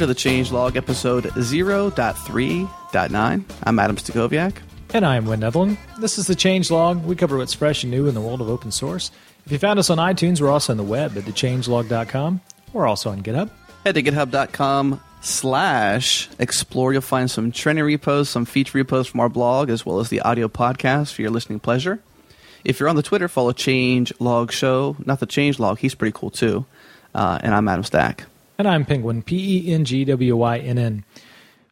to the Changelog episode 0.3.9. I'm Adam Stacoviak. And I am Wynn Netherland. This is the Changelog. We cover what's fresh and new in the world of open source. If you found us on iTunes, we're also on the web at thechangelog.com. We're also on GitHub. Head to github.com slash explore. You'll find some trending repos, some feature repos from our blog, as well as the audio podcast for your listening pleasure. If you're on the Twitter, follow Change Log Show. Not the Change Log, he's pretty cool too. Uh, and I'm Adam Stack. And I'm Pengwynn, P E N G W Y N N.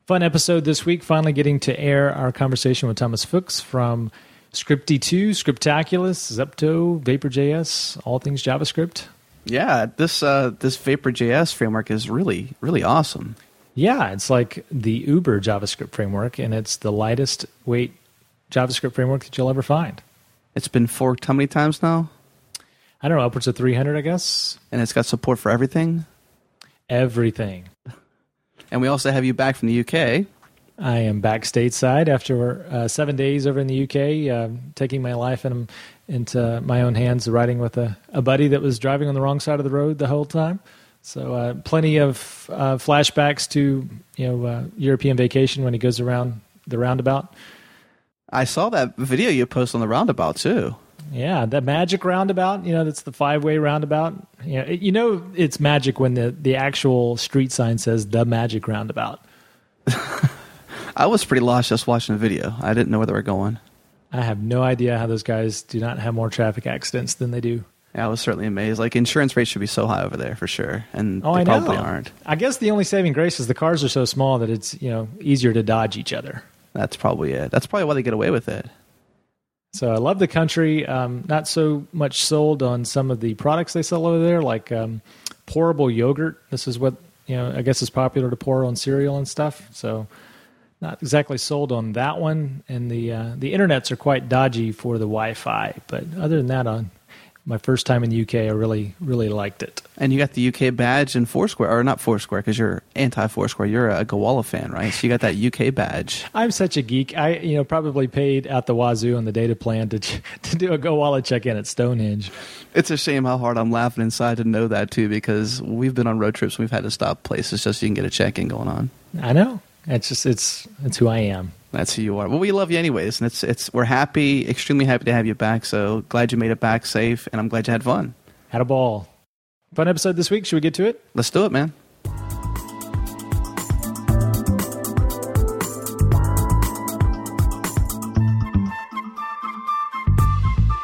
Fun episode this week, finally getting to air our conversation with Thomas Fuchs from Scripty2, Scriptaculous, Zepto, Vapor.js, all things JavaScript. Yeah, this uh, this Vapor.js framework is really, really awesome. Yeah, it's like the Uber JavaScript framework, and it's the lightest weight JavaScript framework that you'll ever find. It's been forked how many times now? I don't know, upwards of 300, I guess. And it's got support for everything? Everything. And we also have you back from the UK. I am back stateside after uh, seven days over in the UK, uh, taking my life in, into my own hands, riding with a, a, buddy that was driving on the wrong side of the road the whole time. So, uh, plenty of uh, flashbacks to you know uh, European vacation when he goes around the roundabout. I saw that video you posted on the roundabout too. Yeah, the magic roundabout. You know, that's the five-way roundabout. You know, it, you know it's magic when the the actual street sign says the magic roundabout. I was pretty lost just watching the video. I didn't know where they were going. I have no idea how those guys do not have more traffic accidents than they do. Yeah, I was certainly amazed. Like insurance rates should be so high over there for sure, and oh, they I probably know. aren't. I guess the only saving grace is the cars are so small that it's you know easier to dodge each other. That's probably it. That's probably why they get away with it. So I love the country. Um, not so much sold on some of the products they sell over there, like um, pourable yogurt. This is what you know. I guess is popular to pour on cereal and stuff. So not exactly sold on that one. And the uh, the internets are quite dodgy for the Wi-Fi. But other than that, on my first time in the UK, I really really liked it. And you got the UK badge and Foursquare, or not Foursquare, because you're anti-Foursquare. You're a Gowalla fan, right? So you got that UK badge. I'm such a geek. I you know probably paid at the wazoo on the data plan to to do a Gowalla check-in at Stonehenge. It's a shame how hard I'm laughing inside to know that too, because we've been on road trips. and We've had to stop places just so you can get a check-in going on. I know. It's just it's it's who I am. That's who you are. Well, we love you anyways, and it's it's we're happy, extremely happy to have you back. So glad you made it back safe, and I'm glad you had fun. Had a ball. Fun episode this week. Should we get to it? Let's do it, man.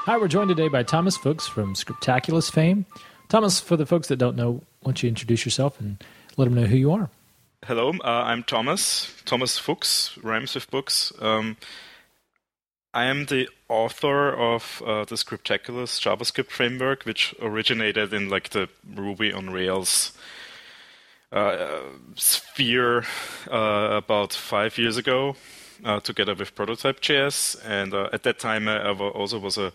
Hi, we're joined today by Thomas Fuchs from Scriptaculous fame. Thomas, for the folks that don't know, why don't you introduce yourself and let them know who you are? Hello, uh, I'm Thomas, Thomas Fuchs, rhymes with books. Um, I am the author of uh, the Scriptaculous JavaScript framework, which originated in like the Ruby on Rails uh, sphere uh, about five years ago, uh, together with Prototype.js. And uh, at that time, I also was a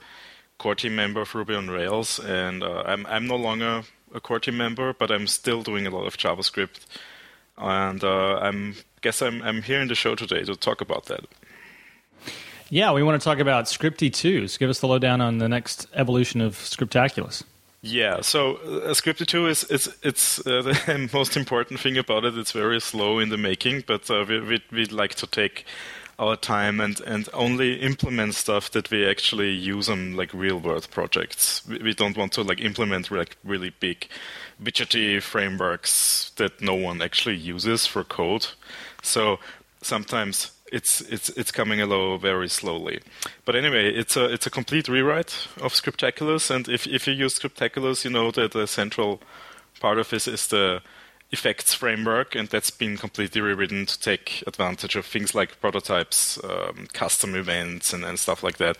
core team member of Ruby on Rails, and I'm I'm no longer a core team member, but I'm still doing a lot of JavaScript and uh, I'm guess I'm I'm here in the show today to talk about that. Yeah, we want to talk about Scripty2. So give us the lowdown on the next evolution of Scriptaculous. Yeah, so uh, Scripty2 is it's it's uh, the most important thing about it. It's very slow in the making, but uh, we we we'd like to take our time and, and only implement stuff that we actually use on like real world projects. We, we don't want to like implement like really big widgety frameworks that no one actually uses for code. So sometimes it's it's it's coming along very slowly. But anyway, it's a it's a complete rewrite of Scriptaculous, and if if you use Scriptaculous, you know that the central part of this is the effects framework, and that's been completely rewritten to take advantage of things like prototypes, um, custom events, and, and stuff like that.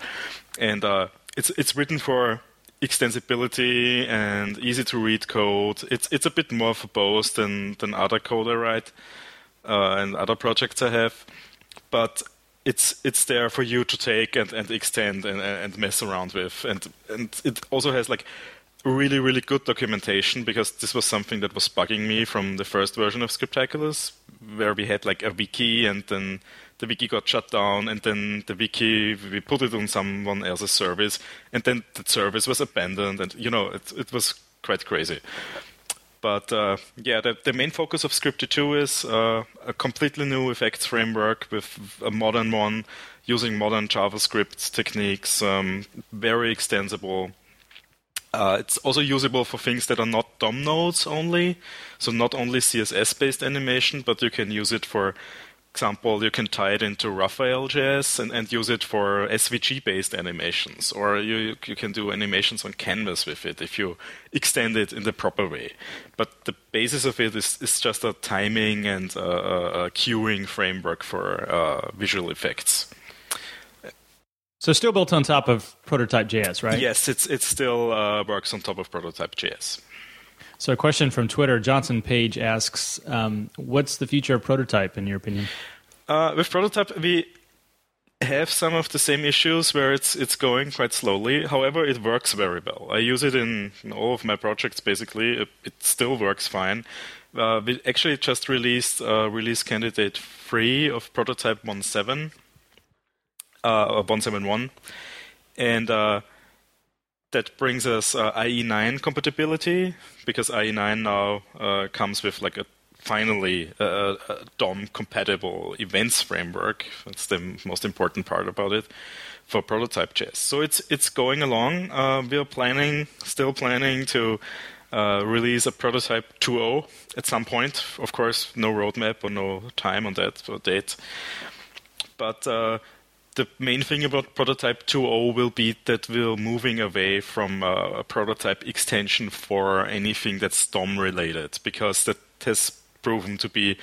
And uh, it's it's written for extensibility and easy to read code. It's it's a bit more verbose than than other code I write uh, and other projects I have, but it's it's there for you to take and, and extend and, and mess around with, and and it also has like really really good documentation because this was something that was bugging me from the first version of Scriptaculous, where we had like a wiki and then the wiki got shut down, and then the wiki we put it on someone else's service, and then the service was abandoned, and you know it it was quite crazy. But uh, yeah, the, the main focus of Scripty2 is uh, a completely new effects framework with a modern one using modern JavaScript techniques, um, very extensible. Uh, it's also usable for things that are not DOM nodes only, so not only CSS-based animation, but you can use it for example, you can tie it into Raphael.js and, and use it for SVG-based animations, or you you can do animations on Canvas with it if you extend it in the proper way. But the basis of it is, is just a timing and a, a queuing framework for uh, visual effects. So still built on top of Prototype.js, right? Yes, it's it still uh, works on top of Prototype.js. So, a question from Twitter Johnson Page asks, um, "What's the future of Prototype, in your opinion?" Uh, with Prototype, we have some of the same issues where it's it's going quite slowly. However, it works very well. I use it in, in all of my projects. Basically, it, it still works fine. Uh, we actually just released uh, release candidate three of Prototype 1.7 uh, or 1.7.1, and uh, that brings us uh, IE9 compatibility because IE9 now uh, comes with like a finally a, a DOM compatible events framework. That's the most important part about it for Prototype.js. So it's it's going along. Uh, we are planning, still planning to uh, release a Prototype 2.0 at some point. Of course, no roadmap or no time on that or date. But uh, the main thing about Prototype 2.0 will be that we're moving away from uh, a prototype extension for anything that's DOM related, because that has proven to be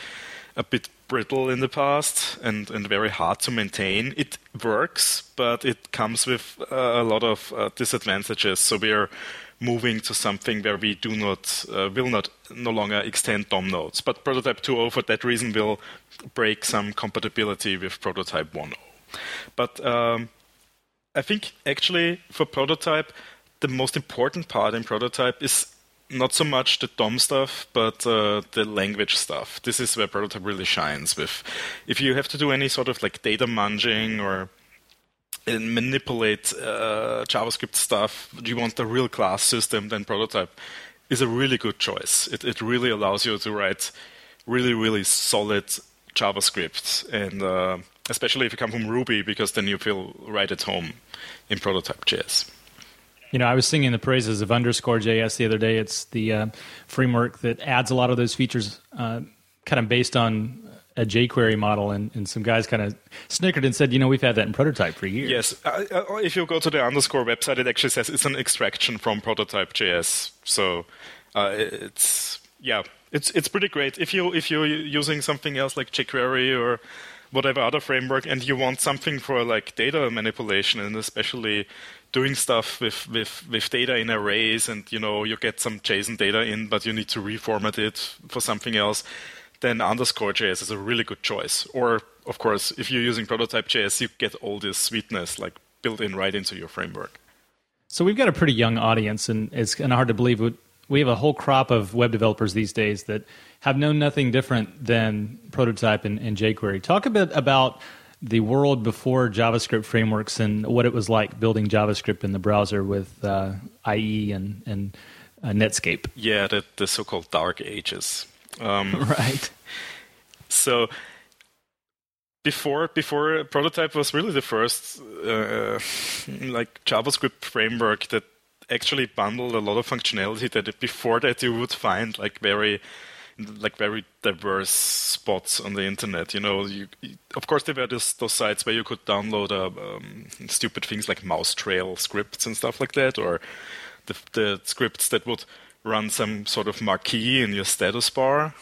a bit brittle in the past and, and very hard to maintain. It works, but it comes with uh, a lot of uh, disadvantages. So we're moving to something where we do not uh, will not no longer extend DOM nodes. But Prototype 2.0 for that reason will break some compatibility with Prototype 1.0. But um, I think actually for prototype, the most important part in prototype is not so much the DOM stuff, but uh, the language stuff. This is where prototype really shines. With if you have to do any sort of like data munging or uh, manipulate uh, JavaScript stuff, you want a real class system, then prototype is a really good choice. It it really allows you to write really really solid JavaScript and uh, especially if you come from Ruby, because then you feel right at home in prototype JS. You know, I was singing the praises of underscore JS the other day. It's the uh, framework that adds a lot of those features, uh, kind of based on a jQuery model, and, and some guys kind of snickered and said, "You know, we've had that in Prototype for years." Yes, uh, if you go to the underscore website, it actually says it's an extraction from prototype JS. So uh, it's yeah, it's it's pretty great. If you if you're using something else like jQuery or whatever other framework, and you want something for like data manipulation and especially doing stuff with, with, with data in arrays, and you know you get some JSON data in, but you need to reformat it for something else, then underscore JS is a really good choice. Or of course, if you're using prototype JS, you get all this sweetness like built in right into your framework. So we've got a pretty young audience, and it's kind of hard to believe we have a whole crop of web developers these days that have known nothing different than prototype and, and jQuery. Talk a bit about the world before JavaScript frameworks and what it was like building JavaScript in the browser with uh, IE and, and uh, Netscape. Yeah, the, the so-called dark ages. Um, right. So before before prototype was really the first uh, like JavaScript framework that actually bundled a lot of functionality that before that you would find like very like very diverse spots on the internet. You know, you, of course there were this, those sites where you could download uh, um, stupid things like mouse trail scripts and stuff like that, or the, the scripts that would run some sort of marquee in your status bar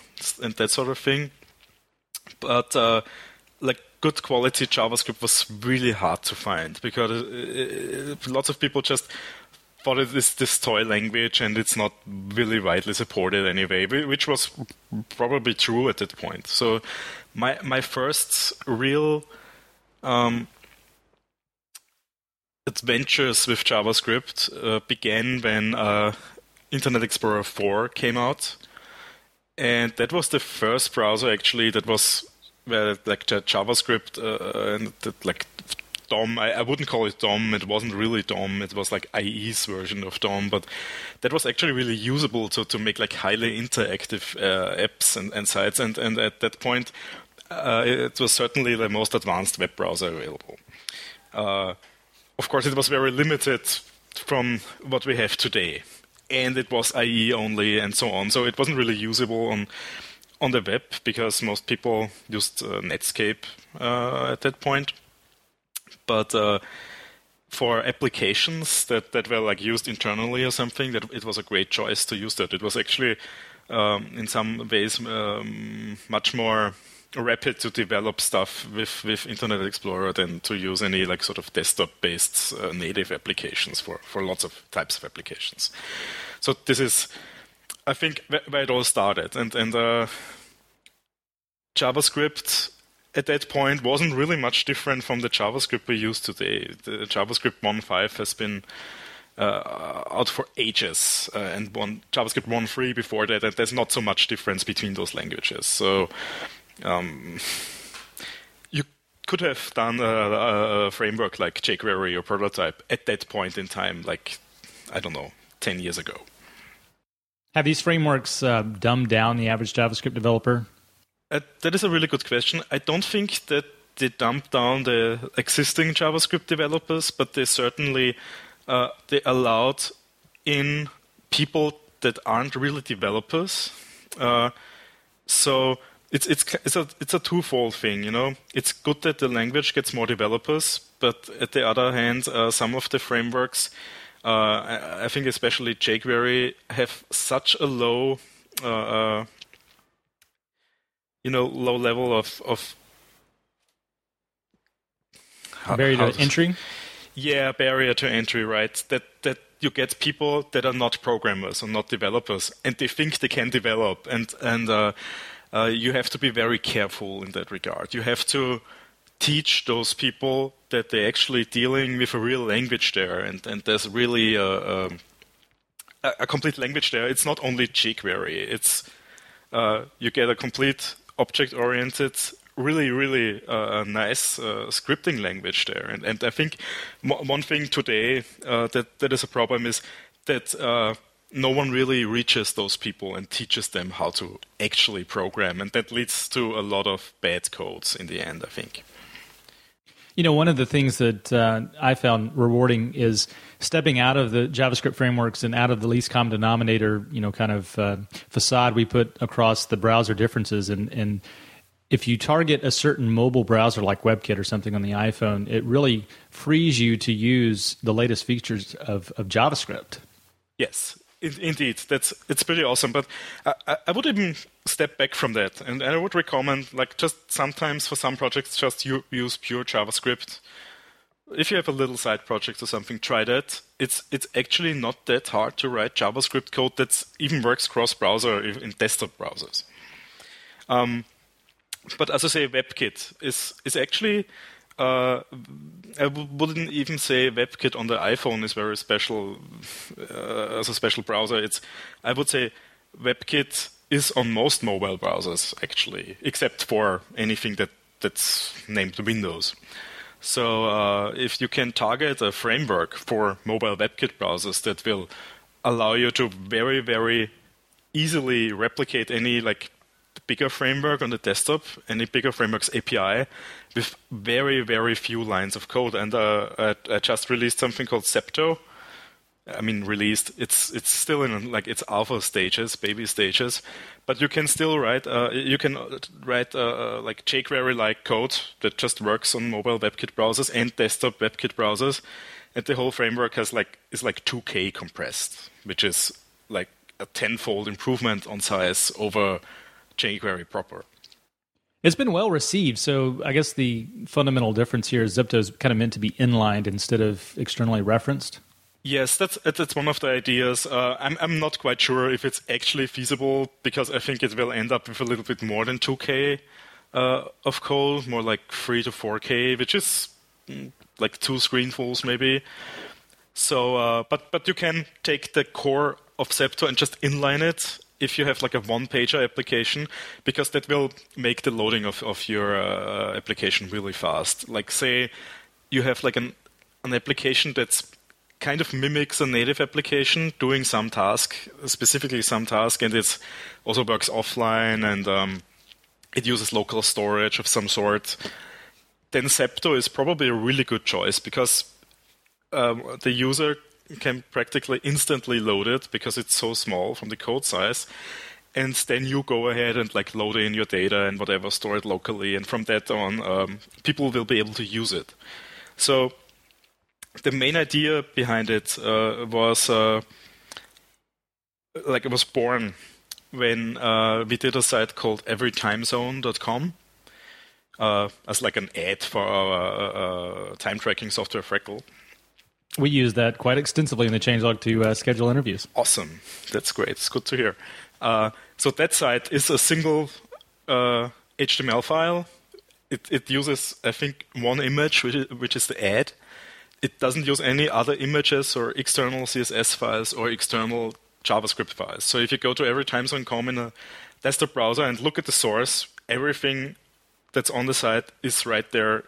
and that sort of thing. But uh, like good quality JavaScript was really hard to find because it, it, lots of people just thought it is this toy language and it's not really widely supported anyway, which was probably true at that point. So my my first real um, adventures with JavaScript uh, began when uh, Internet Explorer 4 came out, and that was the first browser actually that was where like JavaScript uh, and the, like DOM. I, I, wouldn't call it DOM. It wasn't really DOM. It was like IE's version of DOM, but that was actually really usable to, to make like highly interactive uh, apps and, and sites. And, and at that point, uh, it was certainly the most advanced web browser available. Uh, of course, it was very limited from what we have today, and it was IE only, and so on. So it wasn't really usable on on the web because most people used uh, Netscape uh, at that point. But uh, for applications that, that were like used internally or something, that it was a great choice to use that. It was actually um, in some ways um, much more rapid to develop stuff with, with Internet Explorer than to use any like sort of desktop-based uh, native applications for, for lots of types of applications. So this is, I think, where it all started, and and uh, JavaScript at that point wasn't really much different from the JavaScript we use today. The JavaScript 1.5 has been uh, out for ages, uh, and one, JavaScript 1.3 before that, and there's not so much difference between those languages. So um, you could have done a, a, framework like jQuery or Prototype at that point in time, like, I don't know, 10 years ago. Have these frameworks uh, dumbed down the average JavaScript developer? Uh, that is a really good question. I don't think that they dump down the existing JavaScript developers, but they certainly uh, they allowed in people that aren't really developers. Uh, so it's it's it's a it's a twofold thing, you know. It's good that the language gets more developers, but at the other hand, uh, some of the frameworks, uh, I, I, think especially jQuery, have such a low, uh, you know, low level of of barrier to entry. Yeah, barrier to entry, right? That that you get people that are not programmers or not developers, and they think they can develop, and and uh, uh, you have to be very careful in that regard. You have to teach those people that they're actually dealing with a real language there, and, and there's really a, a, a complete language there. It's not only jQuery. It's uh, you get a complete object-oriented, really, really uh, nice uh, scripting language there. And, and I think one thing today uh, that that is a problem is that uh, no one really reaches those people and teaches them how to actually program, and that leads to a lot of bad codes in the end. I think. You know, one of the things that uh, I found rewarding is stepping out of the JavaScript frameworks and out of the least common denominator, you know, kind of uh, facade we put across the browser differences. And, and if you target a certain mobile browser like WebKit or something on the iPhone, it really frees you to use the latest features of, of JavaScript. Yes, indeed, that's it's pretty awesome. But I, I, would even step back from that, and I would recommend, like, just sometimes for some projects, just you, use pure JavaScript. If you have a little side project or something, try that. It's it's actually not that hard to write JavaScript code that even works cross-browser in desktop browsers. Um, but as I say, WebKit is is actually uh, I w- wouldn't even say WebKit on the iPhone is very special uh, as a special browser. It's I would say WebKit is on most mobile browsers actually, except for anything that that's named Windows. So uh, if you can target a framework for mobile WebKit browsers that will allow you to very very easily replicate any like bigger framework on the desktop, and a bigger frameworks API, with very, very few lines of code. And uh, I, I, just released something called Zepto. I mean, released. It's it's still in like its alpha stages, baby stages, but you can still write. Uh, you can write uh, uh like jQuery-like code that just works on mobile WebKit browsers and desktop WebKit browsers, and the whole framework has like is like 2K compressed, which is like a tenfold improvement on size over jQuery proper. It's been well received. So I guess the fundamental difference here is Zepto is kind of meant to be inlined instead of externally referenced. Yes, that's that's one of the ideas. Uh, I'm I'm not quite sure if it's actually feasible because I think it will end up with a little bit more than 2K uh, of code, more like 3 to 4K, which is mm, like two screenfuls maybe. So, uh, but but you can take the core of Zepto and just inline it if you have like a one pager application because that will make the loading of, of your uh, application really fast. Like say you have like an an application that's kind of mimics a native application doing some task, specifically some task, and it also works offline and um, it uses local storage of some sort. Then Zepto is probably a really good choice because um, the user can practically instantly load it because it's so small from the code size and then you go ahead and like load in your data and whatever, store it locally, and from that on, um, people will be able to use it. So the main idea behind it uh, was uh, like it was born when uh, we did a site called everytimezone.com uh, as like an ad for our uh, time tracking software Freckle. We use that quite extensively in the changelog to uh, schedule interviews. Awesome. That's great. It's good to hear. Uh, so that site is a single uh, HTML file. It, it, uses, I think, one image, which is, which is, the ad. It doesn't use any other images or external CSS files or external JavaScript files. So if you go to every time everytimezone.com in a desktop browser and look at the source, everything that's on the site is right there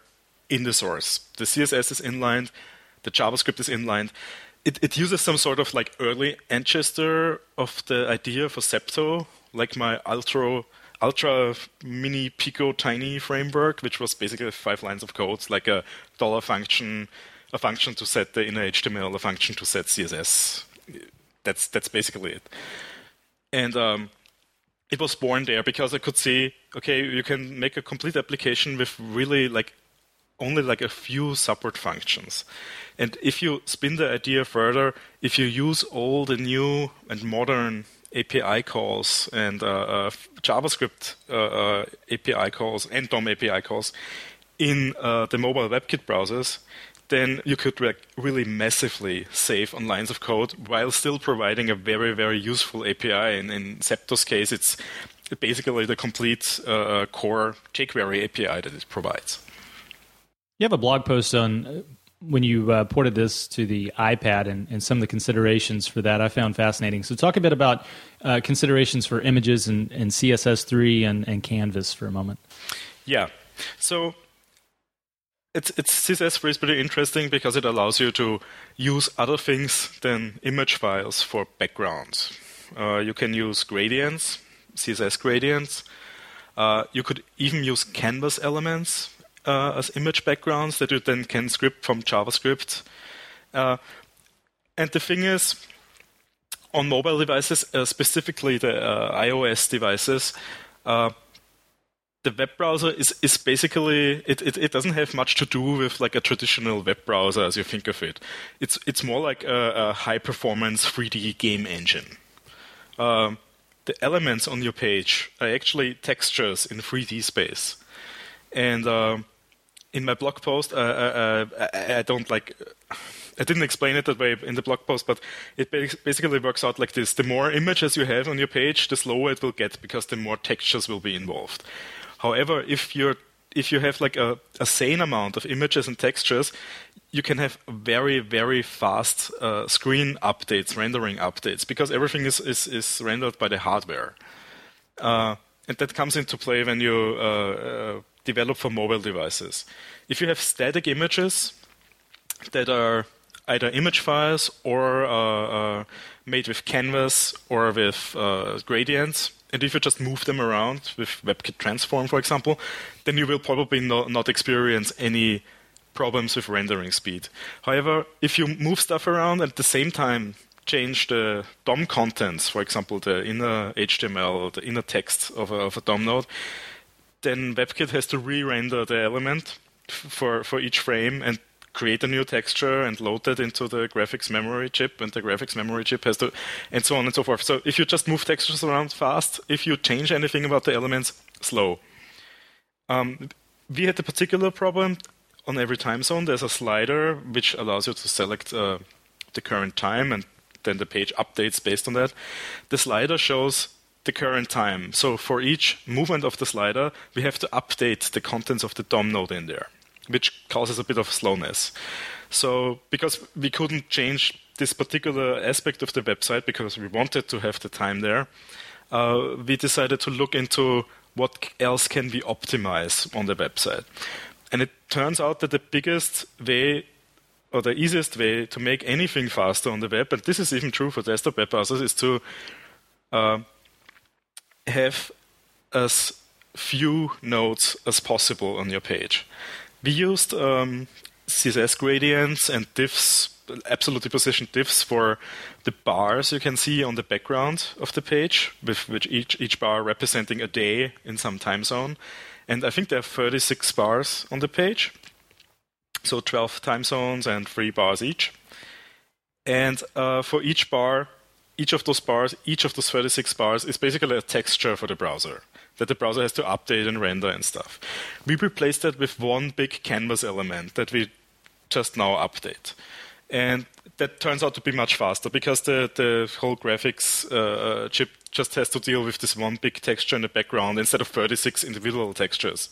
in the source. The CSS is inlined, the JavaScript is inlined, it, it uses some sort of like early ancestor of the idea for Zepto, like my ultra ultra mini pico tiny framework, which was basically five lines of code, like a dollar function, a function to set the inner HTML, a function to set CSS. That's that's basically it. And um, it was born there because I could see, okay, you can make a complete application with really like only like a few support functions. And if you spin the idea further, if you use all the new and modern API calls and uh, uh, JavaScript uh, uh API calls and DOM API calls in uh, the mobile WebKit browsers, then you could like, really massively save on lines of code while still providing a very, very useful API. And in Zepto's case, it's basically the complete uh, core jQuery API that it provides. You have a blog post on uh, when you uh, ported this to the iPad and, and, some of the considerations for that I found fascinating. So, talk a bit about uh, considerations for images and, and CSS3 and, and, Canvas for a moment. Yeah. So, it's, it's CSS3 is pretty interesting because it allows you to use other things than image files for backgrounds. Uh, you can use gradients, CSS gradients. Uh, you could even use canvas elements uh, as image backgrounds that you then can script from JavaScript. Uh, and the thing is, on mobile devices, uh, specifically the uh, iOS devices, uh, the web browser is, is basically it, it, it, doesn't have much to do with like a traditional web browser as you think of it. It's it's more like a, a high performance 3D game engine. Um, the elements on your page are actually textures in 3D space, and uh, in my blog post, uh, uh, uh, I, I, don't like. I didn't explain it that way in the blog post, but it basically works out like this: the more images you have on your page, the slower it will get because the more textures will be involved. However, if you're if you have like a, a sane amount of images and textures, you can have very very fast uh, screen updates, rendering updates, because everything is is, is rendered by the hardware. Uh, and that comes into play when you uh, developed for mobile devices. If you have static images that are either image files or uh, uh, made with canvas or with uh, gradients, and if you just move them around with WebKit Transform, for example, then you will probably no, not experience any problems with rendering speed. However, if you move stuff around at the same time change the DOM contents, for example, the inner HTML or the inner text of a, of a DOM node, then WebKit has to re-render the element for, for each frame and create a new texture and load that into the graphics memory chip, and the graphics memory chip has to, and so on and so forth. So if you just move textures around fast, if you change anything about the elements, slow. Um, we had a particular problem on every time zone. There's a slider which allows you to select uh, the current time, and then the page updates based on that. The slider shows the current time. So for each movement of the slider, we have to update the contents of the DOM node in there, which causes a bit of slowness. So because we couldn't change this particular aspect of the website because we wanted to have the time there, uh, we decided to look into what else can we optimize on the website. And it turns out that the biggest way or the easiest way to make anything faster on the web, and this is even true for desktop web browsers, is to uh, have as few nodes as possible on your page. We used um, CSS gradients and divs, absolutely positioned divs for the bars you can see on the background of the page, with which each, each bar representing a day in some time zone. And I think there are 36 bars on the page. So 12 time zones and three bars each. And uh, for each bar, each of those bars, each of those 36 bars is basically a texture for the browser that the browser has to update and render and stuff. We replaced that with one big canvas element that we just now update. And that turns out to be much faster because the, the whole graphics uh, chip just has to deal with this one big texture in the background instead of 36 individual textures.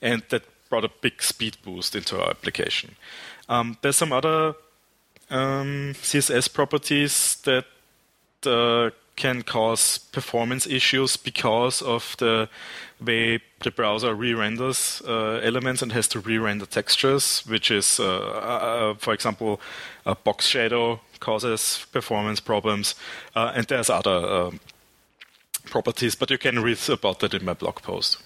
And that brought a big speed boost into our application. Um, there's some other um, CSS properties that uh, can cause performance issues because of the way the browser re-renders uh, elements and has to re-render textures, which is, uh, uh, for example, a box shadow causes performance problems, uh, and there's other um, properties, but you can read about that in my blog post.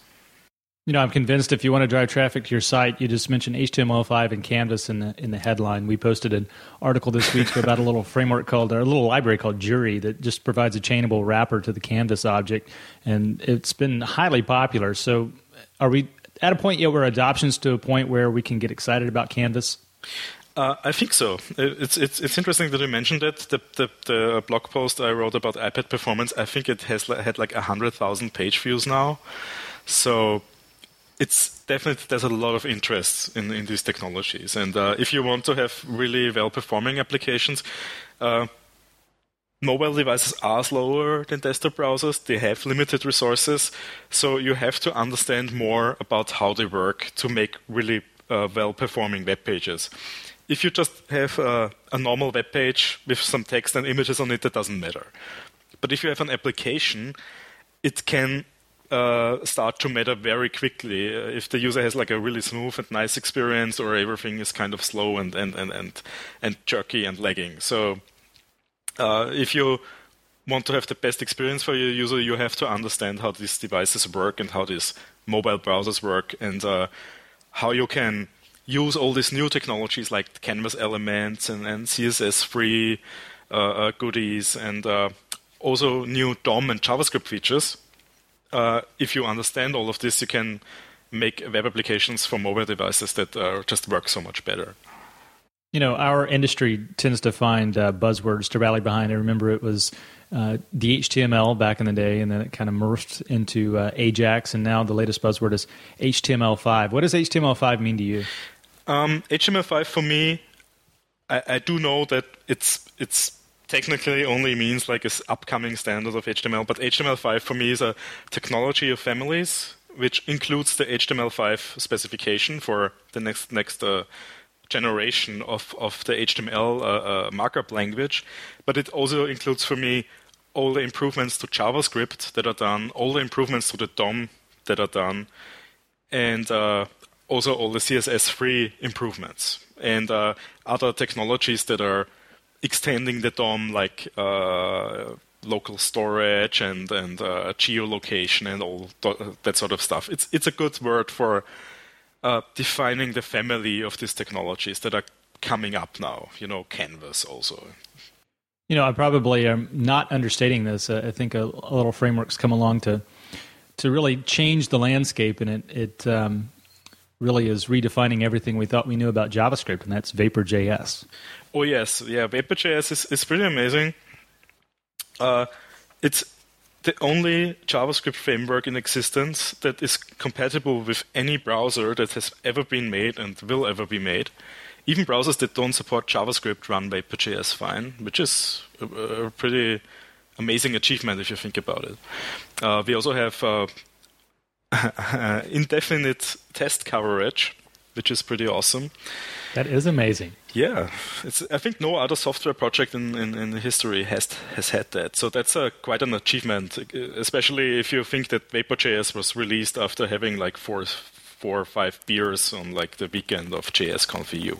You know, I'm convinced if you want to drive traffic to your site, you just mentioned HTML5 and Canvas in the in the headline. We posted an article this week about a little framework called or a little library called Jury that just provides a chainable wrapper to the Canvas object, and it's been highly popular. So, are we at a point yet where adoption's to a point where we can get excited about Canvas? Uh, I think so. It's it's it's interesting that you mentioned it. The, the, the blog post I wrote about iPad performance, I think it has had like hundred thousand page views now. So it's definitely there's a lot of interest in, in these technologies, and uh, if you want to have really well-performing applications, uh, mobile devices are slower than desktop browsers. They have limited resources, so you have to understand more about how they work to make really uh, well-performing web pages. If you just have a, a normal web page with some text and images on it, that doesn't matter. But if you have an application, it can uh, start to matter very quickly. Uh, if the user has like a really smooth and nice experience or everything is kind of slow and and and and, and jerky and lagging. So uh, if you want to have the best experience for your user you have to understand how these devices work and how these mobile browsers work and uh, how you can use all these new technologies like canvas elements and, and CSS3 uh, goodies and also new dom and javascript features uh, if you understand all of this, you can make web applications for mobile devices that uh, just work so much better. You know, our industry tends to find uh, buzzwords to rally behind. I remember it was uh, the HTML back in the day, and then it kind of morphed into uh, Ajax, and now the latest buzzword is HTML5. What does HTML5 mean to you? Um, HTML5 for me, I, I do know that it's it's technically only means like this upcoming standard of HTML, but HTML5 for me is a technology of families, which includes the HTML5 specification for the next next uh, generation of of the HTML uh, uh, markup language, but it also includes for me all the improvements to JavaScript that are done, all the improvements to the DOM that are done, and uh, also all the CSS3 improvements. And uh, other technologies that are extending the DOM like uh, local storage and and uh, geolocation and all that sort of stuff. It's it's a good word for uh, defining the family of these technologies that are coming up now. You know, Canvas also. You know, I probably am not understating this. I think a, a little frameworks come along to to really change the landscape, and it it um, really is redefining everything we thought we knew about JavaScript, and that's Vapor.js. Oh yes, yeah, Vapor.js is, is pretty amazing. Uh, it's the only JavaScript framework in existence that is compatible with any browser that has ever been made and will ever be made. Even browsers that don't support JavaScript run Vapor.js fine, which is a, a, pretty amazing achievement if you think about it. Uh, we also have uh, indefinite test coverage, which is pretty awesome. That is amazing. Yeah, it's, I think no other software project in, in, in history has has had that. So that's a, quite an achievement, especially if you think that Vapor.js was released after having like four four or five beers on like the weekend of JSConf EU.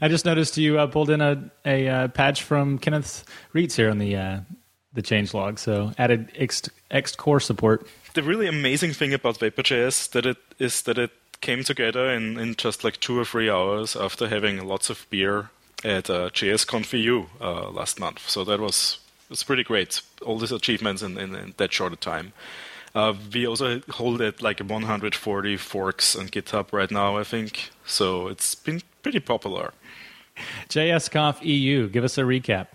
I just noticed you uh, pulled in a, a uh, patch from Kenneth Reitz here on the uh, the changelog, so added ext, ext core support. The really amazing thing about Vapor.js that it is that it came together in, in just like two or three hours after having lots of beer at uh, JSConf EU uh, last month. So that was was pretty great. All these achievements in, in, in that short a time. Uh, we also hold it like 140 forks on GitHub right now, I think. So it's been pretty popular. JSConf EU, give us a recap.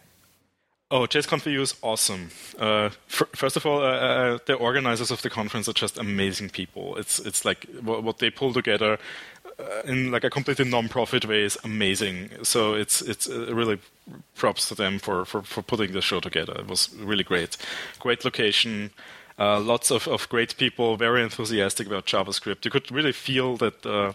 Oh, JSConf EU is awesome. Uh, f- first of all, uh, uh, the organizers of the conference are just amazing people. It's it's like what, what they pull together uh, in like a completely non-profit way is amazing. So it's it's uh, really props to them for, for, for putting the show together. It was really great. Great location. Uh, lots of, of great people, very enthusiastic about JavaScript. You could really feel that uh,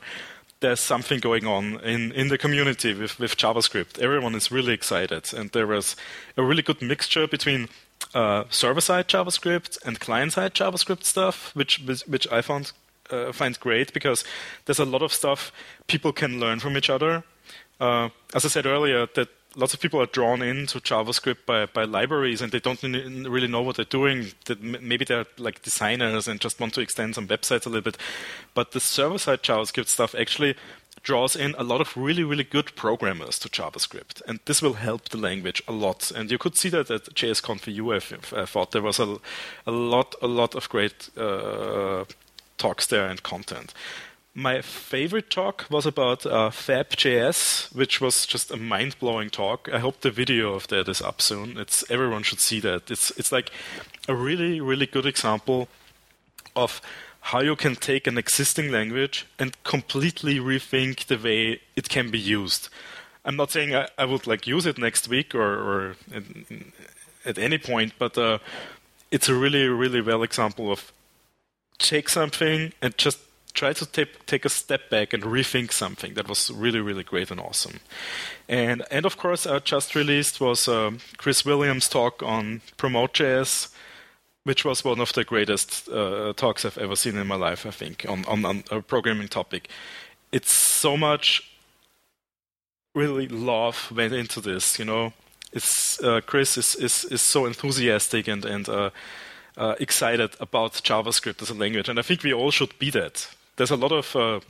there's something going on in, in the community with, with JavaScript. Everyone is really excited, and there was a really good mixture between uh, server-side JavaScript and client-side JavaScript stuff, which which I found uh, find great because there's a lot of stuff people can learn from each other. Uh, as I said earlier, that lots of people are drawn into JavaScript by, by libraries and they don't really know what they're doing. Maybe they're like designers and just want to extend some websites a little bit. But the server side JavaScript stuff actually draws in a lot of really, really good programmers to JavaScript. And this will help the language a lot. And you could see that at JSConf EU. I, I thought there was a, a lot, a lot of great uh, talks there and content. My favorite talk was about uh, Fab.js, which was just a mind-blowing talk. I hope the video of that is up soon. It's everyone should see that. It's it's like a really really good example of how you can take an existing language and completely rethink the way it can be used. I'm not saying I, I would like use it next week or, or at, at, any point, but uh, it's a really really well example of take something and just try to take take a step back and rethink something that was really really great and awesome. And and of course, uh, just released was uh, Chris Williams' talk on Promote.js, which was one of the greatest uh, talks I've ever seen in my life. I think on on, on a programming topic. It's so much really love went into this. You know, it's uh, Chris is, is is so enthusiastic and and uh, uh, excited about JavaScript as a language, and I think we all should be that there's a lot of uh,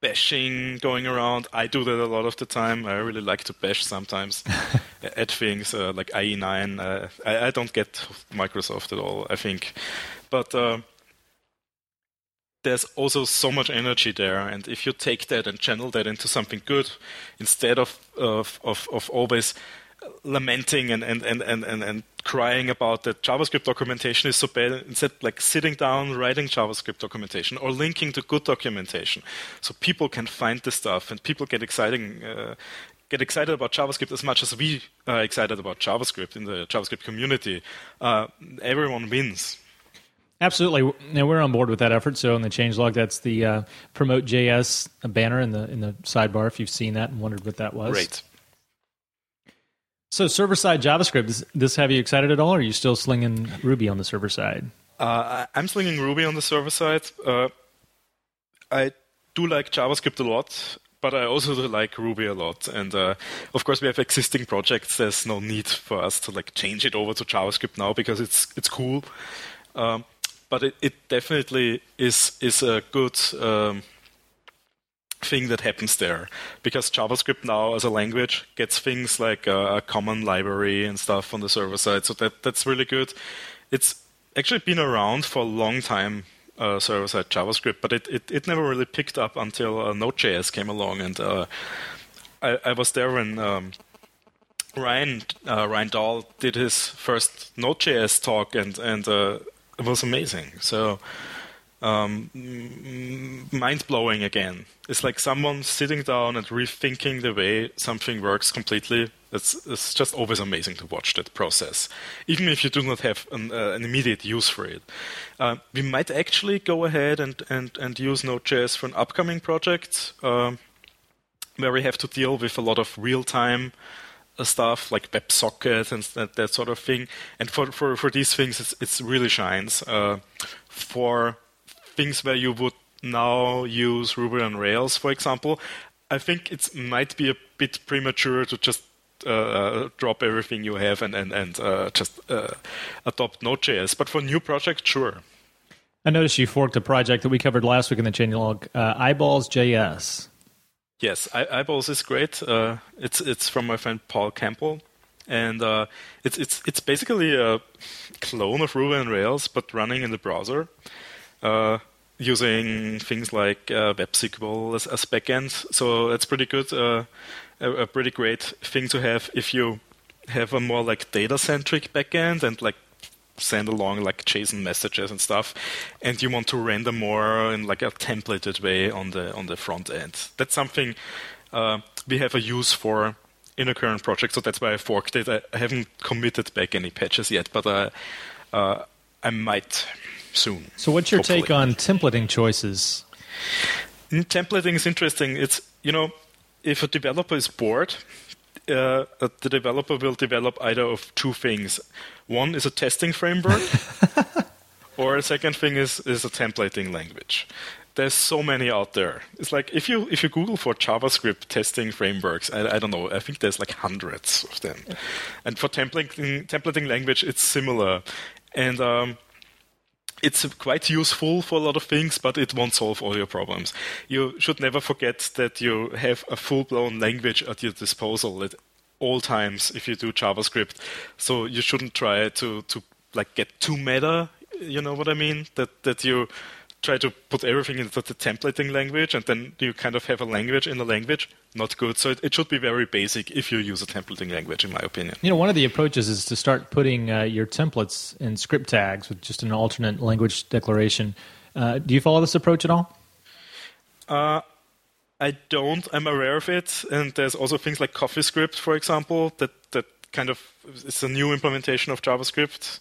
bashing going around. I do that a lot of the time. I really like to bash sometimes at things uh, like IE9. Uh, I, I, don't get Microsoft at all, I think. But uh, there's also so much energy there. And if you take that and channel that into something good, instead of, of, of, of always lamenting and, and, and, and, and, crying about that JavaScript documentation is so bad. Instead, like sitting down, writing JavaScript documentation or linking to good documentation, so people can find the stuff and people get exciting. Uh, get excited about JavaScript as much as we are excited about JavaScript in the JavaScript community. Uh, everyone wins. Absolutely, now we're on board with that effort. So in the changelog, that's the uh, promote JS banner in the in the sidebar. If you've seen that and wondered what that was, great. So server side JavaScript, does this have you excited at all, or are you still slinging Ruby on the server side? Uh, I'm slinging Ruby on the server side. Uh, I do like JavaScript a lot, but I also like Ruby a lot. And uh, of course, we have existing projects. There's no need for us to like change it over to JavaScript now because it's it's cool. Um, but it, it, definitely is is a good. Um, thing that happens there because JavaScript now as a language gets things like a, a, common library and stuff on the server side. So that that's really good. It's actually been around for a long time, uh, server side JavaScript, but it, it, it never really picked up until uh, Node.js came along, and uh, I, I was there when. Um, Ryan uh, Ryan Dahl did his first Node.js talk, and and uh, it was amazing. So um, mind blowing again. It's like someone sitting down and rethinking the way something works completely. It's, it's just always amazing to watch that process, even if you do not have an, uh, an immediate use for it. Uh, we might actually go ahead and, and, and use Node.js for an upcoming project uh, where we have to deal with a lot of real time uh, stuff like WebSocket and that, that, sort of thing. And for, for, for these things, it's, it's really shines. Uh, for things where you would now use Ruby on Rails, for example, I think it might be a bit premature to just uh, drop everything you have and and and uh, just uh, adopt Node.js. But for new projects, sure. I noticed you forked a project that we covered last week in the changelog, uh, Eyeballs.js. Yes, I- Eyeballs is great. Uh, it's it's from my friend Paul Campbell, and uh, it's it's it's basically a clone of Ruby on Rails, but running in the browser, uh, using things like uh, WebSQL as, as backend. So that's pretty good. Uh, a, a pretty great thing to have if you have a more like data centric backend and like send along like JSON messages and stuff, and you want to render more in like a templated way on the on the front end. That's something uh, we have a use for in a current project, so that's why I forked it. I, I haven't committed back any patches yet, but uh, uh, I might soon. So, what's your hopefully. take on templating choices? Mm, Templating is interesting. It's you know, if a developer is bored, uh, uh, the developer will develop either of two things. One is a testing framework, or a second thing is is a templating language. There's so many out there. It's like if you if you Google for JavaScript testing frameworks, I, I don't know. I think there's like hundreds of them. And for templating templating language, it's similar. And um, it's quite useful for a lot of things, but it won't solve all your problems. You should never forget that you have a full-blown language at your disposal at all times if you do JavaScript. So you shouldn't try to to like get too meta. You know what I mean? That that you try to put everything into the templating language and then you kind of have a language in a language. Not good. So it, it should be very basic if you use a templating language, in my opinion. You know, one of the approaches is to start putting uh, your templates in script tags with just an alternate language declaration. Uh, do you follow this approach at all? Uh, I don't. I'm aware of it, and there's also things like CoffeeScript, for example, that that kind of it's a new implementation of JavaScript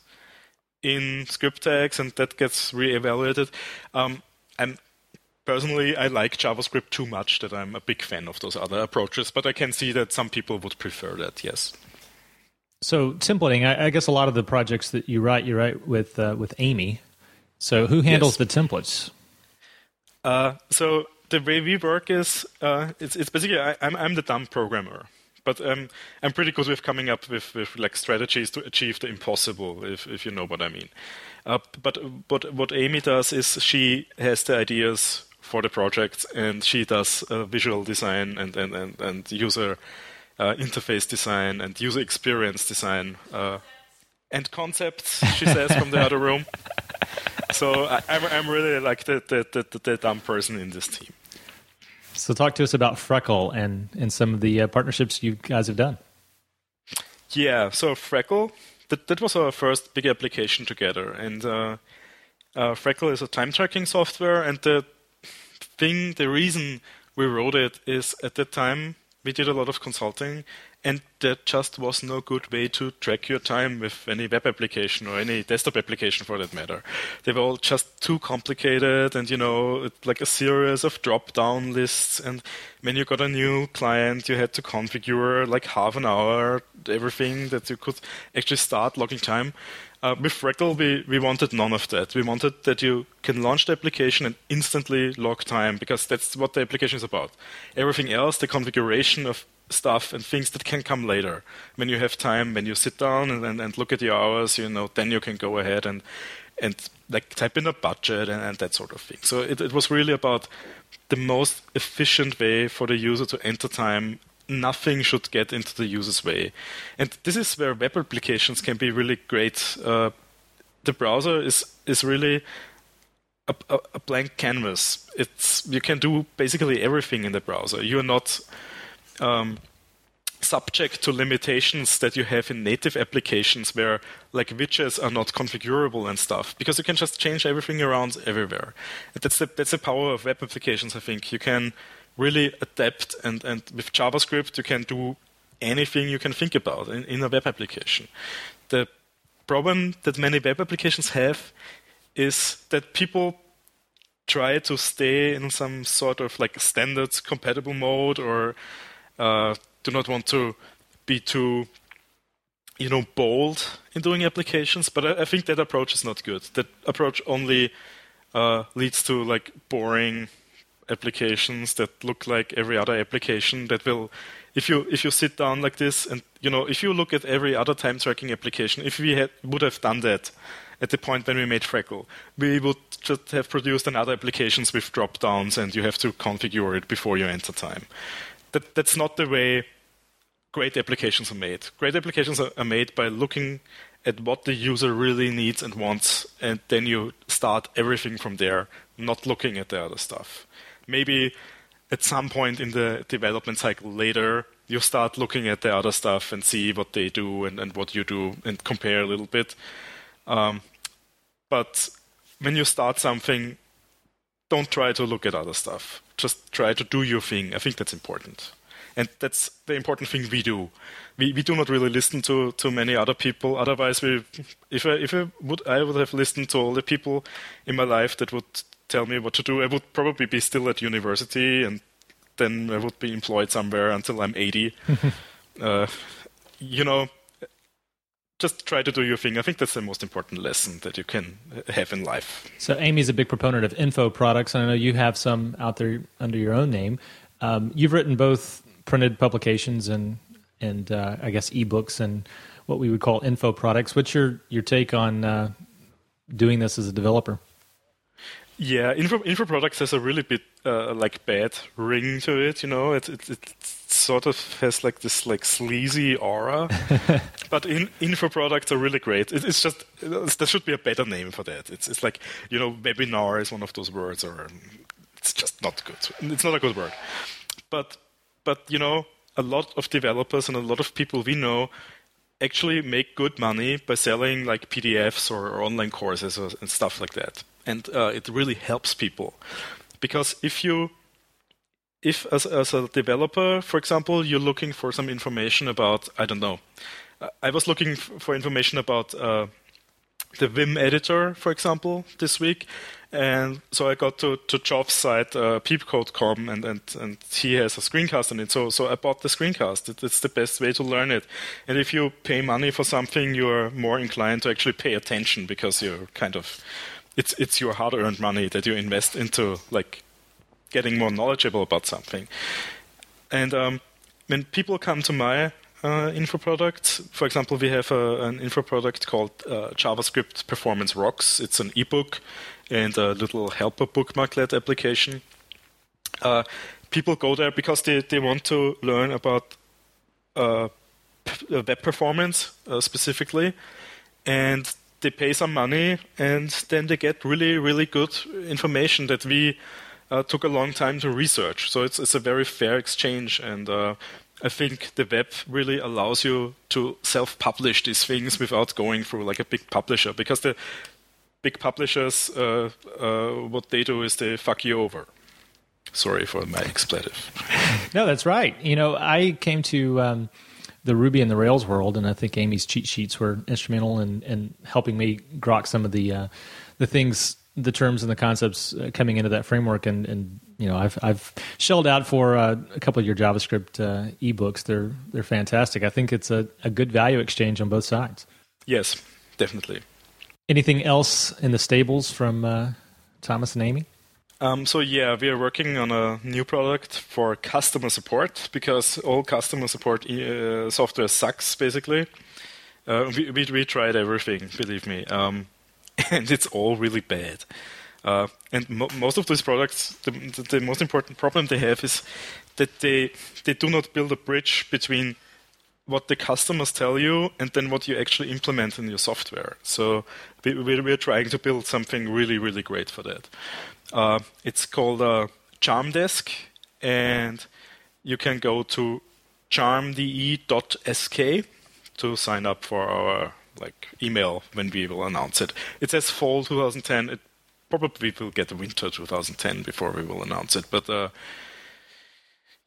in script tags, and that gets reevaluated. Um, and personally, I like JavaScript too much that I'm a big fan of those other approaches, but I can see that some people would prefer that. Yes. So templating, I, I guess a lot of the projects that you write, you write with uh, with Amy. So who handles Yes. the templates? Uh, so the way we work is uh, it's, it's basically I, I'm I'm the dumb programmer, but um, I'm pretty good with coming up with, with like strategies to achieve the impossible, if if you know what I mean. Uh, but but what Amy does is she has the ideas for the project and she does uh, visual design and and and, and user uh, interface design and user experience design. Uh, and concepts, she says from the other room. So I, I'm, I'm really like the, the, the, the dumb person in this team. So talk to us about Freckle and and some of the uh, partnerships you guys have done. Yeah, so Freckle, that, that was our first big application together. And uh, uh, Freckle is a time tracking software. And the thing, the reason we wrote it is at that time we did a lot of consulting, and there just was no good way to track your time with any web application or any desktop application for that matter. They were all just too complicated, and you know, like a series of drop-down lists. And when you got a new client, you had to configure like half an hour everything that you could actually start logging time. Uh, with Freckle, we, we wanted none of that. We wanted that you can launch the application and instantly log time because that's what the application is about. Everything else, the configuration of stuff and things that can come later. When you have time, when you sit down and, and, and look at your hours, you know, then you can go ahead and and like type in a budget and, and that sort of thing. So it, it was really about the most efficient way for the user to enter time nothing should get into the user's way. And this is where web applications can be really great. Uh, the browser is is really a, a, a blank canvas. It's you can do basically everything in the browser. You're not um, subject to limitations that you have in native applications where like widgets are not configurable and stuff because you can just change everything around everywhere. That's the that's the power of web applications. I think you can really adapt and and with JavaScript you can do anything you can think about in, in a web application. The problem that many web applications have is that people try to stay in some sort of like standard compatible mode or uh, do not want to be too you know bold in doing applications but I, I think that approach is not good that approach only uh, leads to like boring applications that look like every other application that will if you if you sit down like this and you know if you look at every other time tracking application if we had, would have done that at the point when we made Freckle we would just have produced another applications with drop downs and you have to configure it before you enter time. That that's not the way great applications are made. Great applications are, are made by looking at what the user really needs and wants and then you start everything from there not looking at the other stuff maybe at some point in the development cycle later, you start looking at the other stuff and see what they do and, and what you do and compare a little bit. Um, but when you start something, don't try to look at other stuff. Just try to do your thing. I think that's important. And that's the important thing we do. We, we do not really listen to, to many other people. Otherwise, we, if I, if I would I would have listened to all the people in my life that would tell me what to do, I would probably be still at university and then I would be employed somewhere until I'm 80. uh, you know, just try to do your thing. I think that's the most important lesson that you can have in life. So, Amy's a big proponent of info products, and I know you have some out there under your own name. Um, you've written both printed publications and and uh, I guess ebooks and what we would call info products. What's your your take on uh, doing this as a developer? Yeah, info info products has a really bit uh, like bad ring to it. You know, it, it, it sort of has like this like sleazy aura. but in, info products are really great. It, it's just there should be a better name for that. It's it's like you know, webinar is one of those words, or it's just not good. It's not a good word. But but you know, a lot of developers and a lot of people we know actually make good money by selling like PDFs or, or online courses or, and stuff like that and uh, it really helps people because if you if as, as a developer for example you're looking for some information about i don't know i was looking for information about uh, the vim editor for example this week and so I got to, to Geoff's site, uh, peepcode.com, and, and, and he has a screencast on it. So, so I bought the screencast. It, it's the best way to learn it. And if you pay money for something, you're more inclined to actually pay attention because you're kind of it's it's your hard-earned money that you invest into like getting more knowledgeable about something. And um, when people come to my uh, info product, for example, we have a, an info product called uh, JavaScript Performance Rocks. It's an ebook and a little helper bookmarklet application. Uh, people go there because they, they want to learn about uh, p- web performance uh, specifically, and they pay some money and then they get really, really good information that we uh, took a long time to research. So it's, it's a very fair exchange. And uh, I think the web really allows you to self publish these things without going through like a big publisher because the big publishers, uh, uh what they do is they fuck you over. Sorry for my expletive. no, that's right. You know, I came to. Um, the Ruby and the Rails world, and I think Amy's cheat sheets were instrumental in, in helping me grok some of the uh, the things, the terms and the concepts uh, coming into that framework. And, and you know, I've I've shelled out for uh, a couple of your JavaScript uh, ebooks. They're they're fantastic. I think it's a, a good value exchange on both sides. Yes, definitely. Anything else in the stables from uh, Thomas and Amy? Um, so yeah, we are working on a new product for customer support because all customer support uh, software sucks basically. Uh, we, we, we tried everything, believe me, um, and it's all really bad. Uh, and mo- most of these products, the, the, most important problem they have is that they they do not build a bridge between what the customers tell you and then what you actually implement in your software. So we, we're trying to build something really, really great for that. Uh, it's called uh, Charm Desk, and you can go to charmde.sk to sign up for our like email when we will announce it. It says fall 2010. It probably will get winter 2010 before we will announce it, but uh,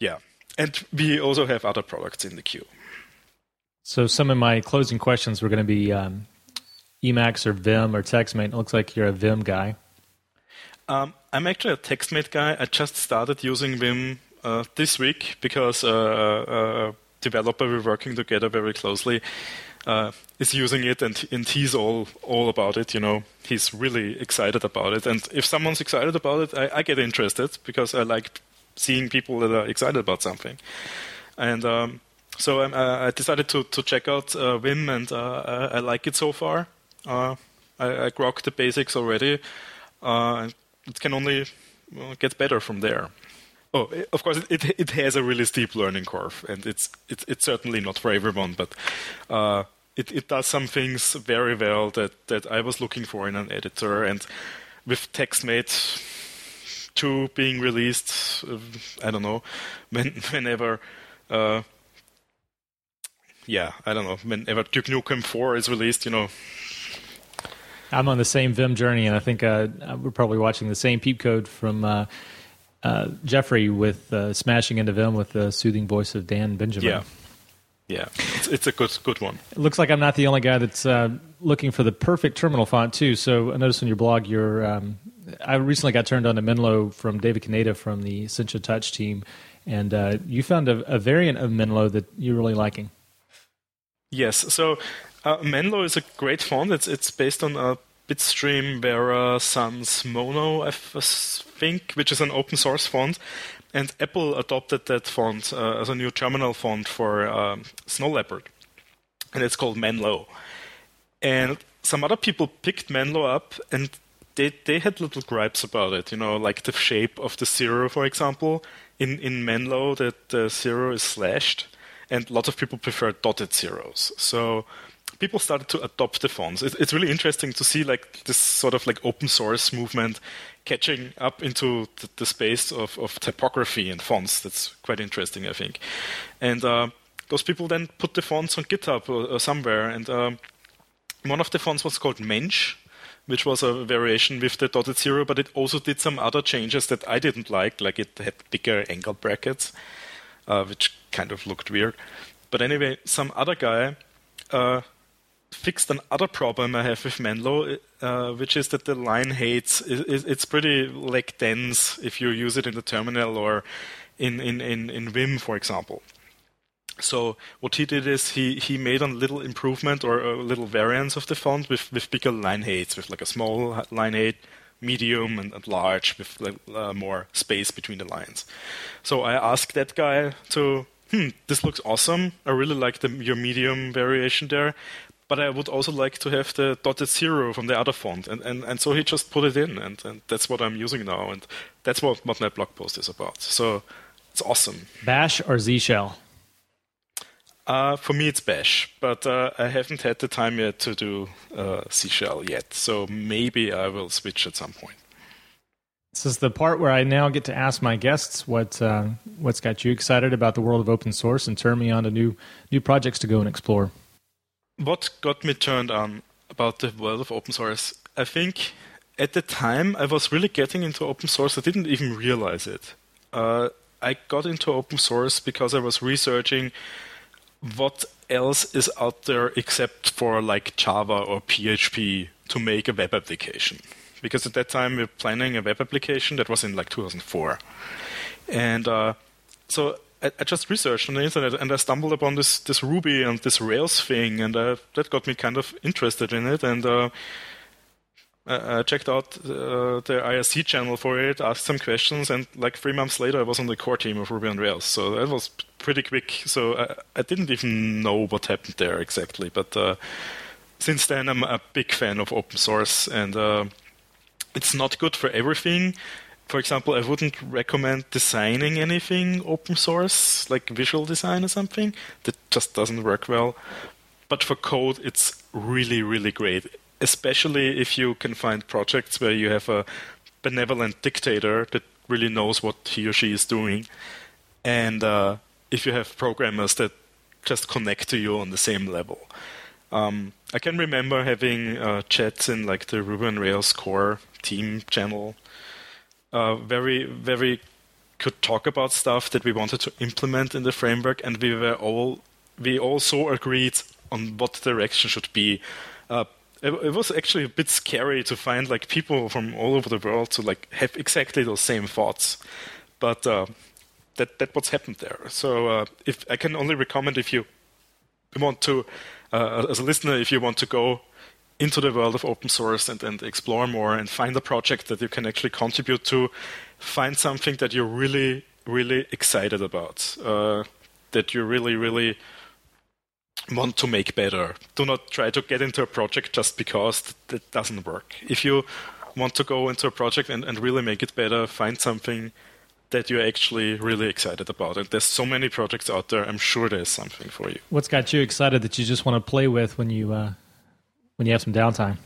yeah. And we also have other products in the queue. So some of my closing questions were going to be um, Emacs or Vim or TextMate. It looks like you're a Vim guy. Um, I'm actually a TextMate guy. I just started using Vim uh, this week because uh, a developer we're working together very closely uh, is using it, and and he's all all about it. You know, he's really excited about it. And if someone's excited about it, I, I get interested because I like seeing people that are excited about something. And um, so um, uh, I decided to to check out uh, Vim, and uh, I, I, like it so far. Uh, I, I grokked the basics already. Uh, it can only get better from there. Oh, of course, it it has a really steep learning curve, and it's it's, it's certainly not for everyone. But uh, it it does some things very well that that I was looking for in an editor, and with TextMate two being released, uh, I don't know, when, whenever. Uh, yeah, I don't know. Whenever Duke Nukem 4 is released, you know, I'm on the same Vim journey, and I think uh, we're probably watching the same peep code from uh, uh, Jeffrey with uh, smashing into Vim with the soothing voice of Dan Benjamin. Yeah, yeah, it's, it's a good good one. It looks like I'm not the only guy that's uh, looking for the perfect terminal font too. So I noticed on your blog, your um, I recently got turned on to Menlo from David Kaneda from the Sencha Touch team, and uh, you found a, a variant of Menlo that you're really liking. Yes, so uh, Menlo is a great font. It's it's based on a Bitstream Vera Sans Mono, I think, which is an open source font. And Apple adopted that font uh, as a new terminal font for um, Snow Leopard. And it's called Menlo. And some other people picked Menlo up and they, they had little gripes about it, you know, like the shape of the zero, for example. In, in Menlo, that the zero is slashed, and lots of people prefer dotted zeros. So people started to adopt the fonts. It, it's really interesting to see like this sort of like open source movement catching up into the, the space of, of typography and fonts. That's quite interesting, I think. And uh, those people then put the fonts on GitHub or, or somewhere. And um, one of the fonts was called Mensch, which was a variation with the dotted zero, but it also did some other changes that I didn't like, like it had bigger angle brackets, uh, which kind of looked weird. But anyway, some other guy uh, fixed another problem I have with Menlo, uh, which is that the line height is, it's pretty like dense if you use it in the terminal or in, in, in, in Vim, for example. So what he did is he, he made a little improvement or a little variance of the font with, with bigger line heights, with like a small line height, medium, and, and large, with like, uh, more space between the lines. So I asked that guy to, hmm, this looks awesome. I really like the, your medium variation there but I would also like to have the dotted zero from the other font. And, and, and so he just put it in, and, and that's what I'm using now. And that's what, what my blog post is about. So it's awesome. Bash or Z Shell? Uh, for me, it's Bash, but uh, I haven't had the time yet to do uh, Z Shell yet. So maybe I will switch at some point. This is the part where I now get to ask my guests what uh, what's got you excited about the world of open source and turn me on to new new projects to go and explore what got me turned on about the world of open source, I think at the time I was really getting into open source. I didn't even realize it. Uh, I got into open source because I was researching what else is out there except for like Java or PHP to make a web application. Because at that time we were planning a web application that was in like 2004. And uh, so I, I, just researched on the internet and I stumbled upon this this Ruby and this Rails thing, and uh, that got me kind of interested in it. And uh, I, I, checked out uh, the IRC channel for it, asked some questions, and like three months later, I was on the core team of Ruby on Rails. So that was pretty quick. So I, I didn't even know what happened there exactly, but uh, since then, I'm a big fan of open source, and uh, it's not good for everything for example, I wouldn't recommend designing anything open source, like visual design or something. That just doesn't work well. But for code, it's really, really great. Especially if you can find projects where you have a benevolent dictator that really knows what he or she is doing. And uh, if you have programmers that just connect to you on the same level. Um, I can remember having uh, chats in like the Ruby on Rails core team channel uh, very very could talk about stuff that we wanted to implement in the framework, and we were all we also agreed on what direction should be. Uh, it, it, was actually a bit scary to find like people from all over the world to like have exactly those same thoughts, but uh, that that what's happened there. So uh, if I can only recommend if you want to uh, as a listener, if you want to go into the world of open source and, and explore more and find a project that you can actually contribute to, find something that you're really, really excited about, uh, that you really, really want to make better. Do not try to get into a project just because that doesn't work. If you want to go into a project and, and really make it better, find something that you're actually really excited about. And there's so many projects out there. I'm sure there's something for you. What's got you excited that you just want to play with when you uh, when you have some downtime?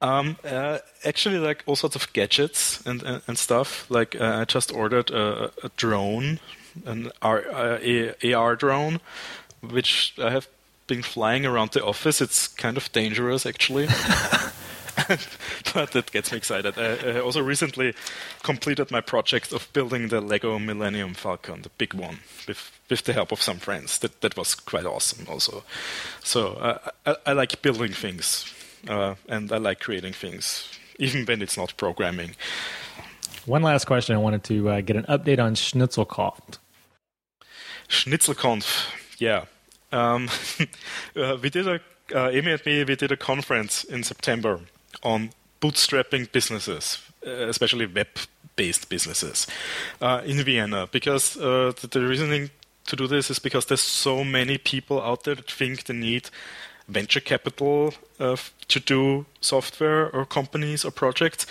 Um, uh, actually, like all sorts of gadgets and and, and stuff. Like uh, I just ordered a, a drone, an R, uh, AR drone, which I have been flying around the office. It's kind of dangerous, actually. but that gets me excited. I, I, also recently completed my project of building the Lego Millennium Falcon, the big one, with with the help of some friends. That that was quite awesome, also. So uh, I, I, like building things, uh, and I like creating things, even when it's not programming. One last question. I wanted to uh, get an update on SchnitzelConf. SchnitzelConf, yeah. Um, uh, we did a uh, Amy and me, we did a conference in September on bootstrapping businesses, uh, especially web-based businesses, uh, in Vienna. Because uh, the, reasoning to do this is because there's so many people out there that think they need venture capital uh, to do software or companies or projects.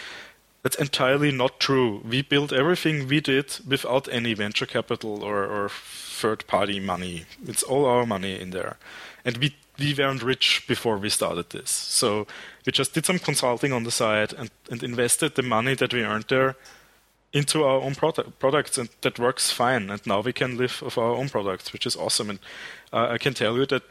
That's entirely not true. We built everything we did without any venture capital or, or third-party money. It's all our money in there, and we we weren't rich before we started this. So we just did some consulting on the side and, and invested the money that we earned there into our own product, products, and that works fine. And now we can live of our own products, which is awesome. And uh, I can tell you that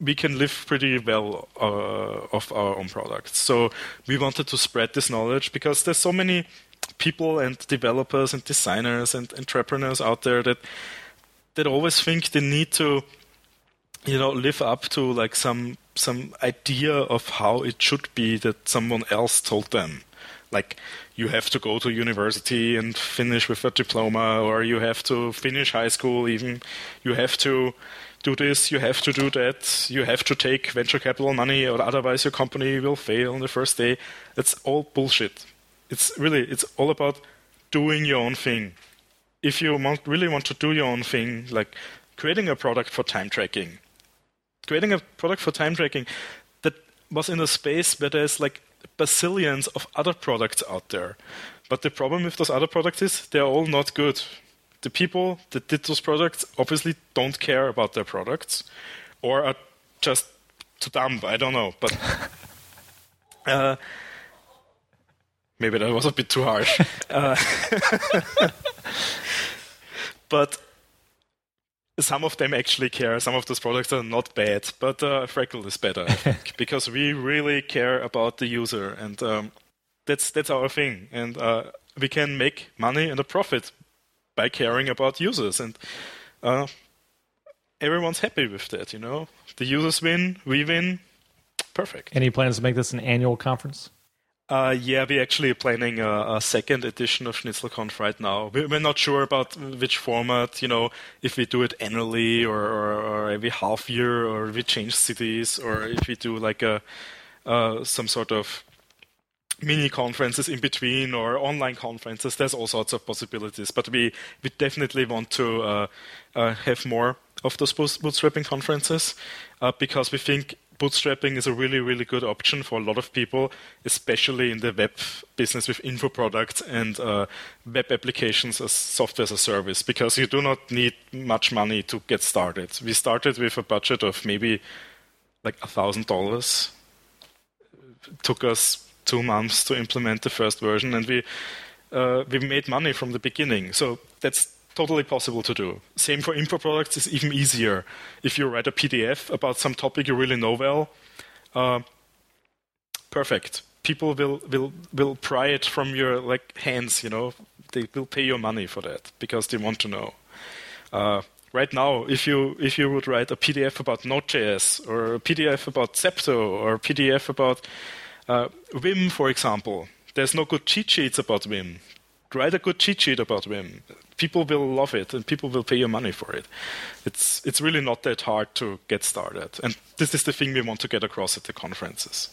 we can live pretty well uh, of our own products. So we wanted to spread this knowledge because there's so many people and developers and designers and entrepreneurs out there that that always think they need to you know live up to like some some idea of how it should be that someone else told them. Like you have to go to university and finish with a diploma or you have to finish high school even. You have to do this you have to do that you have to take venture capital money or otherwise your company will fail on the first day. It's all bullshit. It's really it's all about doing your own thing. If you want, really want to do your own thing like creating a product for time tracking creating a product for time tracking that was in a space where there's like bazillions of other products out there. But the problem with those other products is they're all not good. The people that did those products obviously don't care about their products or are just too dumb. I don't know. But uh, maybe that was a bit too harsh. uh, but some of them actually care. Some of those products are not bad, but uh, Freckle is better, I think, because we really care about the user, and um, that's that's our thing. And uh, we can make money and a profit by caring about users, and uh, everyone's happy with that. You know, the users win, we win, perfect. Any plans to make this an annual conference? Uh, yeah, we're actually planning a, a, second edition of SchnitzelConf right now. We're not sure about which format, you know, if we do it annually or, or, or every half year, or we change cities, or if we do like a uh, some sort of mini conferences in between or online conferences. There's all sorts of possibilities, but we we definitely want to uh, uh have more of those bootstrapping conferences uh, because we think bootstrapping is a really, really good option for a lot of people, especially in the web business with info products and uh, web applications as software as a service, because you do not need much money to get started. We started with a budget of maybe like a thousand dollars. Took us two months to implement the first version, and we uh, we made money from the beginning. So that's totally possible to do. Same for info products is even easier. If you write a PDF about some topic you really know well, uh, perfect. People will, will will pry it from your like hands. You know, they will pay you money for that because they want to know. Uh, right now, if you if you would write a PDF about Node.js or a PDF about Zepto or a PDF about uh, Vim, for example, there's no good cheat sheets about Vim. Write a good cheat sheet about Vim people will love it and people will pay you money for it. It's it's really not that hard to get started, and this is the thing we want to get across at the conferences.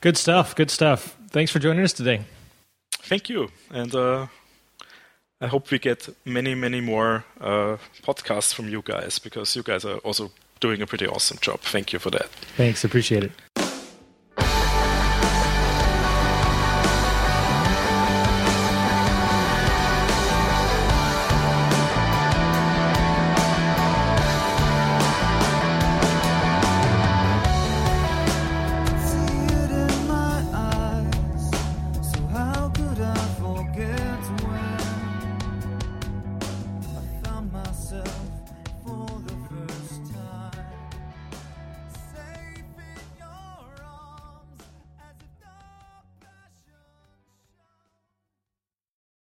Good stuff. Good stuff. Thanks for joining us today. Thank you, and uh, I hope we get many, many more uh, podcasts from you guys because you guys are also doing a pretty awesome job. Thank you for that. Thanks. Appreciate it.